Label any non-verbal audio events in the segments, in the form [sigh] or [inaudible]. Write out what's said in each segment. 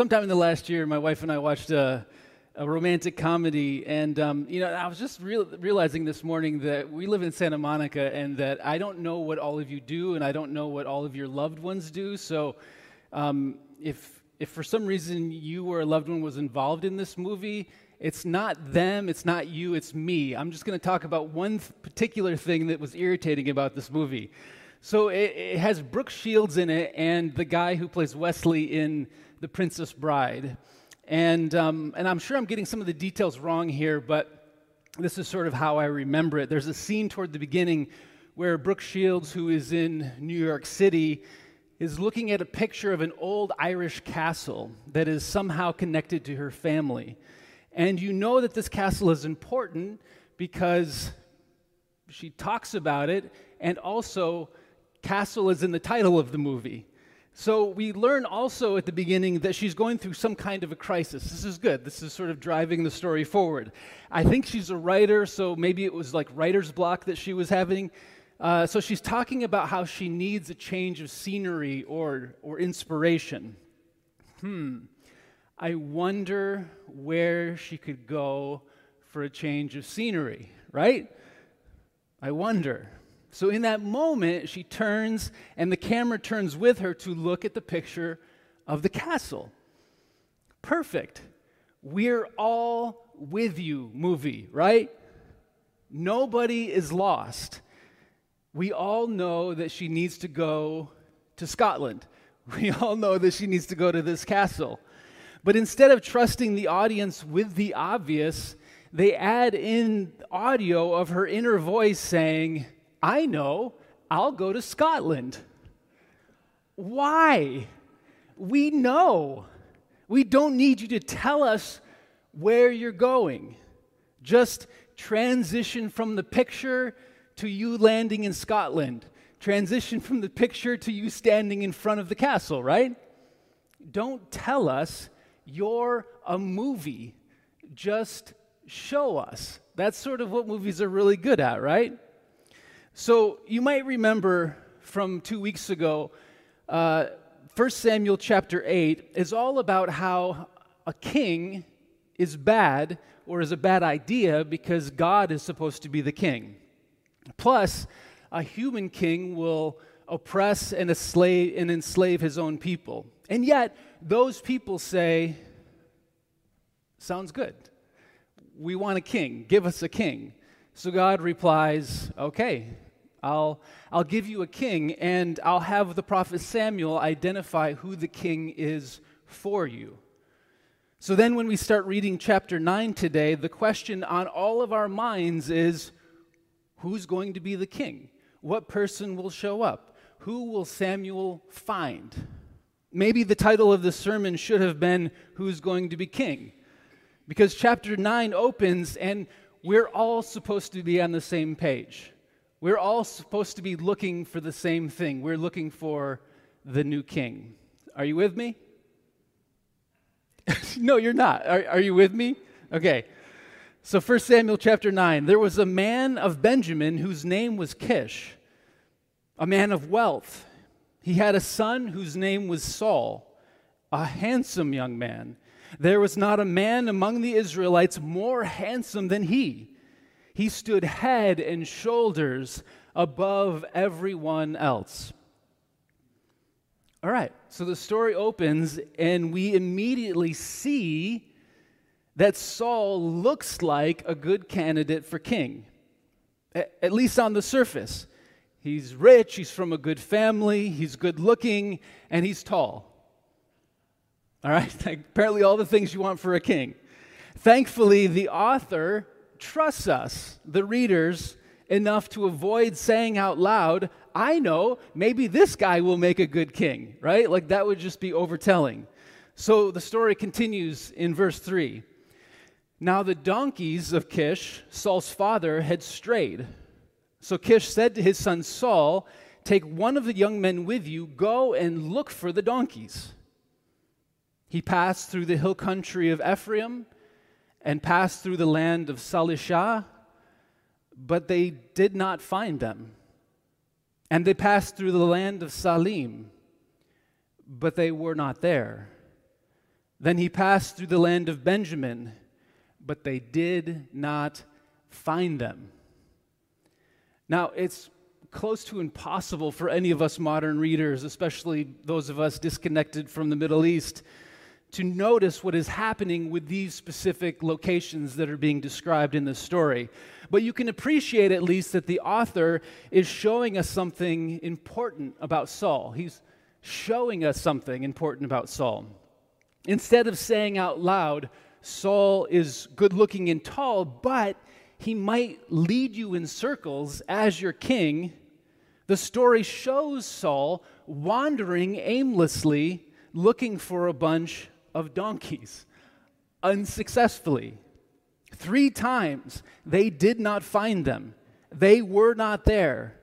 sometime in the last year, my wife and I watched a, a romantic comedy, and um, you know, I was just real, realizing this morning that we live in Santa Monica, and that I don't know what all of you do, and I don't know what all of your loved ones do. So, um, if if for some reason you or a loved one was involved in this movie, it's not them, it's not you, it's me. I'm just going to talk about one th- particular thing that was irritating about this movie. So it, it, has Brooke Shields in it and the guy who plays Wesley in The Princess Bride. And, um, and I'm sure I'm getting some of the details wrong here, but this is sort of how I remember it. There's a scene toward the beginning where Brooke Shields, who is in New York City, is looking at a picture of an old Irish castle that is somehow connected to her family. And you know that this castle is important because she talks about it, and also Castle is in the title of the movie. So we learn also at the beginning that she's going through some kind of a crisis. This is good. This is sort of driving the story forward. I think she's a writer, so maybe it was like writer's block that she was having. Uh, so she's talking about how she needs a change of scenery or, or inspiration. Hmm. I wonder where she could go for a change of scenery, right? I wonder. So, in that moment, she turns and the camera turns with her to look at the picture of the castle. Perfect. We're all with you, movie, right? Nobody is lost. We all know that she needs to go to Scotland. [laughs] We all know that she needs to go to this castle. But instead of trusting the audience with the obvious, they add in audio of her inner voice saying, I know, I'll go to Scotland. Why? We know. We don't need you to tell us where you're going. Just transition from the picture to you landing in Scotland. Transition from the picture to you standing in front of the castle, right? Don't tell us you're a movie. Just show us. That's sort of what movies are really good at, right? So you might remember from two weeks ago, uh, 1 Samuel chapter 8 is all about how a king is bad or is a bad idea because God is supposed to be the king. Plus, a human king will oppress and enslave, and enslave his own people. And yet, those people say, Sounds good. We want a king. Give us a king. So God replies, Okay, I'll, I'll give you a king, and I'll have the prophet Samuel identify who the king is for you. So then, when we start reading chapter 9 today, the question on all of our minds is who's going to be the king? What person will show up? Who will Samuel find? Maybe the title of the sermon should have been Who's Going to Be King? Because chapter 9 opens and we're all supposed to be on the same page. We're all supposed to be looking for the same thing. We're looking for the new king. Are you with me? [laughs] no, you're not. Are, are you with me? Okay. So 1 Samuel chapter 9 there was a man of Benjamin whose name was Kish, a man of wealth. He had a son whose name was Saul, a handsome young man. There was not a man among the Israelites more handsome than he. He stood head and shoulders above everyone else. All right, so the story opens, and we immediately see that Saul looks like a good candidate for king, at least on the surface. He's rich, he's from a good family, he's good looking, and he's tall. All right, [laughs] apparently, all the things you want for a king. Thankfully, the author trusts us, the readers, enough to avoid saying out loud, I know, maybe this guy will make a good king, right? Like that would just be overtelling. So the story continues in verse 3. Now the donkeys of Kish, Saul's father, had strayed. So Kish said to his son Saul, Take one of the young men with you, go and look for the donkeys. He passed through the hill country of Ephraim and passed through the land of Shalishah, but they did not find them. And they passed through the land of Shaalim, but they were not there. Then he passed through the land of Benjamin, but they did not find them. Now, it's close to impossible for any of us modern readers, especially those of us disconnected from the Middle East, to notice what is happening with these specific locations that are being described in this story. But you can appreciate at least that the author is showing us something important about Saul. He's showing us something important about Saul. Instead of saying out loud, Saul is good looking and tall, but he might lead you in circles as your king, the story shows Saul wandering aimlessly looking for a bunch of donkeys unsuccessfully. Three times they did not find them, they were not there.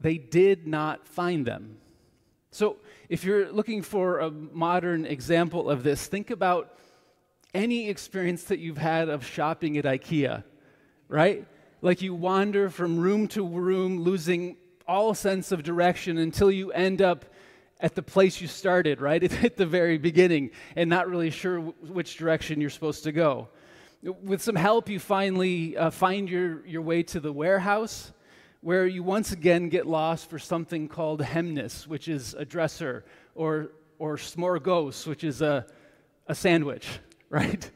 They did not find them. So, if you're looking for a modern example of this, think about any experience that you've had of shopping at IKEA, right? Like you wander from room to room, losing all sense of direction until you end up at the place you started, right? [laughs] At the very beginning, and not really sure which direction you're supposed to go. With some help, you finally uh, find your, your way to the warehouse where you once again get lost for something called Hemnes, which is a dresser, or, or smorgos, which is a, a sandwich, [laughs] right?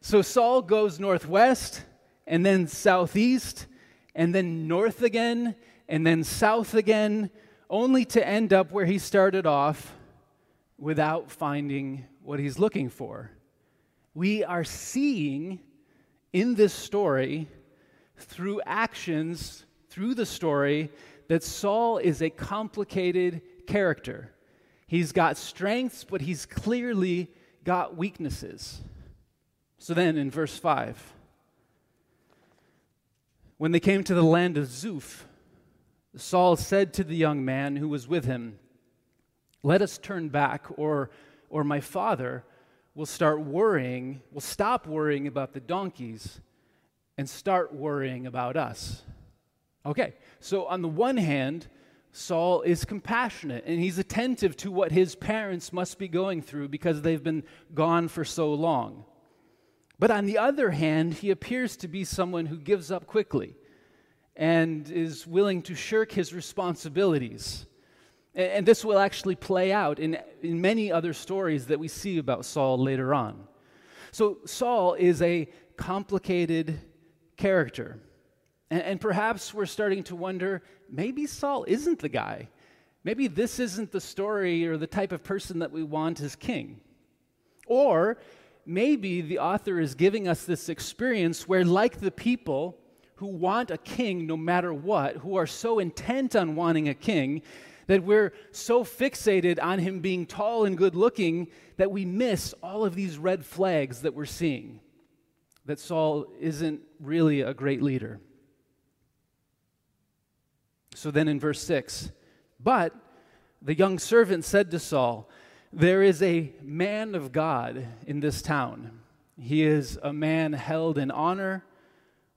So Saul goes northwest, and then southeast, and then north again, and then south again, only to end up where he started off without finding what he's looking for. We are seeing in this story, through actions through the story that Saul is a complicated character. He's got strengths, but he's clearly got weaknesses. So then in verse 5, when they came to the land of Zuph, Saul said to the young man who was with him, Let us turn back, or, or my father will start worrying, will stop worrying about the donkeys and start worrying about us. Okay, so on the one hand, Saul is compassionate and he's attentive to what his parents must be going through because they've been gone for so long. But on the other hand, he appears to be someone who gives up quickly and is willing to shirk his responsibilities. And this will actually play out in, in many other stories that we see about Saul later on. So, Saul is a complicated character. And, and perhaps we're starting to wonder maybe Saul isn't the guy. Maybe this isn't the story or the type of person that we want as king. Or maybe the author is giving us this experience where, like the people who want a king no matter what, who are so intent on wanting a king, that we're so fixated on him being tall and good looking that we miss all of these red flags that we're seeing. That Saul isn't really a great leader. So then in verse 6, but the young servant said to Saul, There is a man of God in this town. He is a man held in honor.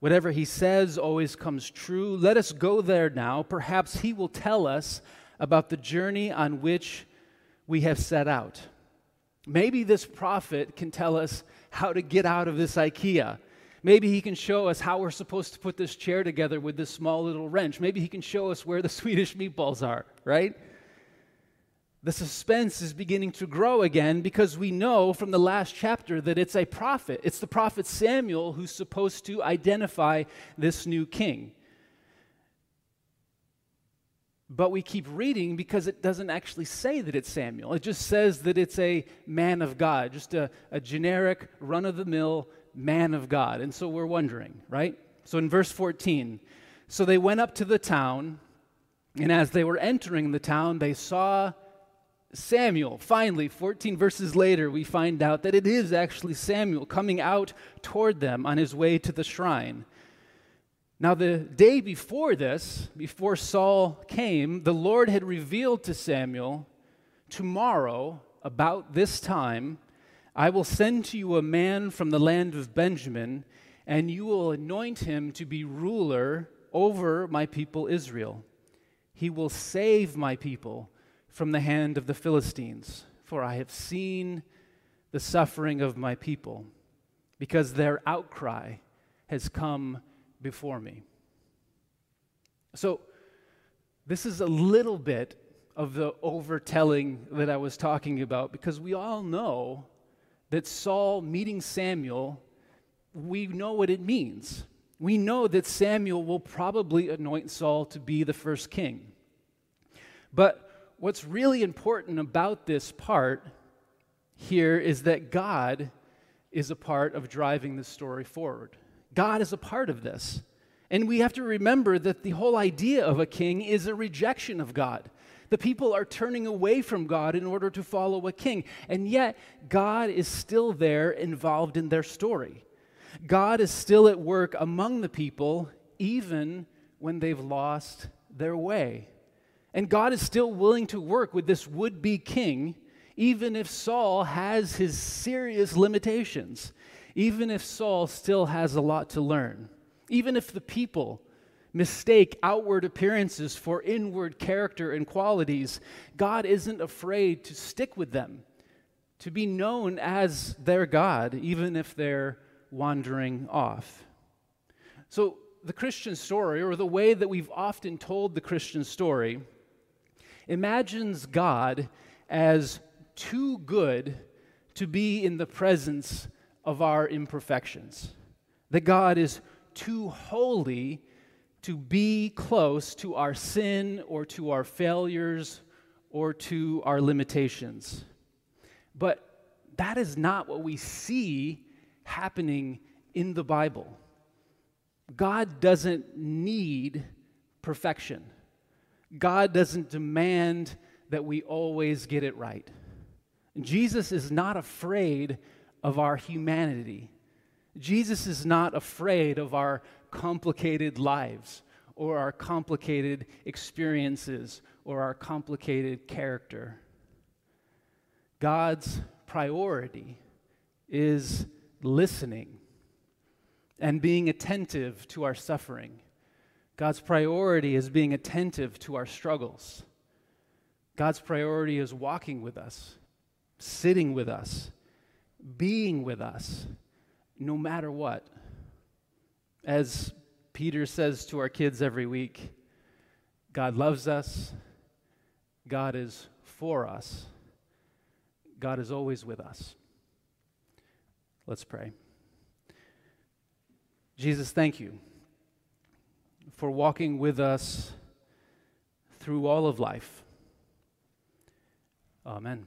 Whatever he says always comes true. Let us go there now. Perhaps he will tell us about the journey on which we have set out. Maybe this prophet can tell us how to get out of this IKEA. Maybe he can show us how we're supposed to put this chair together with this small little wrench. Maybe he can show us where the [laughs] Swedish meatballs are, right? The suspense is beginning to grow again because we know from the last chapter that it's a prophet. It's the prophet Samuel who's supposed to identify this new king. But we keep reading because it doesn't actually say that it's Samuel. It just says that it's a man of God, just a, a generic, run of the mill man of God. And so we're wondering, right? So in verse 14, so they went up to the town, and as they were entering the town, they saw Samuel. Finally, 14 verses later, we find out that it is actually Samuel coming out toward them on his way to the shrine. Now, the day before this, before Saul came, the Lord had revealed to Samuel, Tomorrow, about this time, I will send to you a man from the land of Benjamin, and you will anoint him to be ruler over my people Israel. He will save my people from the hand of the Philistines, for I have seen the suffering of my people, because their outcry has come before me. So, this is a little bit of the overtelling that I was talking about because we all know that Saul meeting Samuel, we know what it means. We know that Samuel will probably anoint Saul to be the first king. But what's really important about this part here is that God is a part of driving the story forward. God is a part of this. And we have to remember that the whole idea of a king is a rejection of God. The people are turning away from God in order to follow a king. And yet, God is still there involved in their story. God is still at work among the people, even when they've lost their way. And God is still willing to work with this would be king, even if Saul has his serious limitations, even if Saul still has a lot to learn, even if the people mistake outward appearances for inward character and qualities, God isn't afraid to stick with them, to be known as their God, even if they're wandering off. So, the Christian story, or the way that we've often told the Christian story, imagines God as too good to be in the presence of our imperfections. That God is too holy to be close to our sin or to our failures or to our limitations. But that is not what we see happening in the Bible. God doesn't need perfection. God doesn't demand that we always get it right. Jesus is not afraid of our humanity. Jesus is not afraid of our complicated lives or our complicated experiences or our complicated character. God's priority is listening and being attentive to our suffering. God's priority is being attentive to our struggles. God's priority is walking with us, sitting with us, being with us, no matter what. As Peter says to our kids every week, God loves us, God is for us, God is always with us. Let's pray. Jesus, thank you for walking with us through all of life. Amen.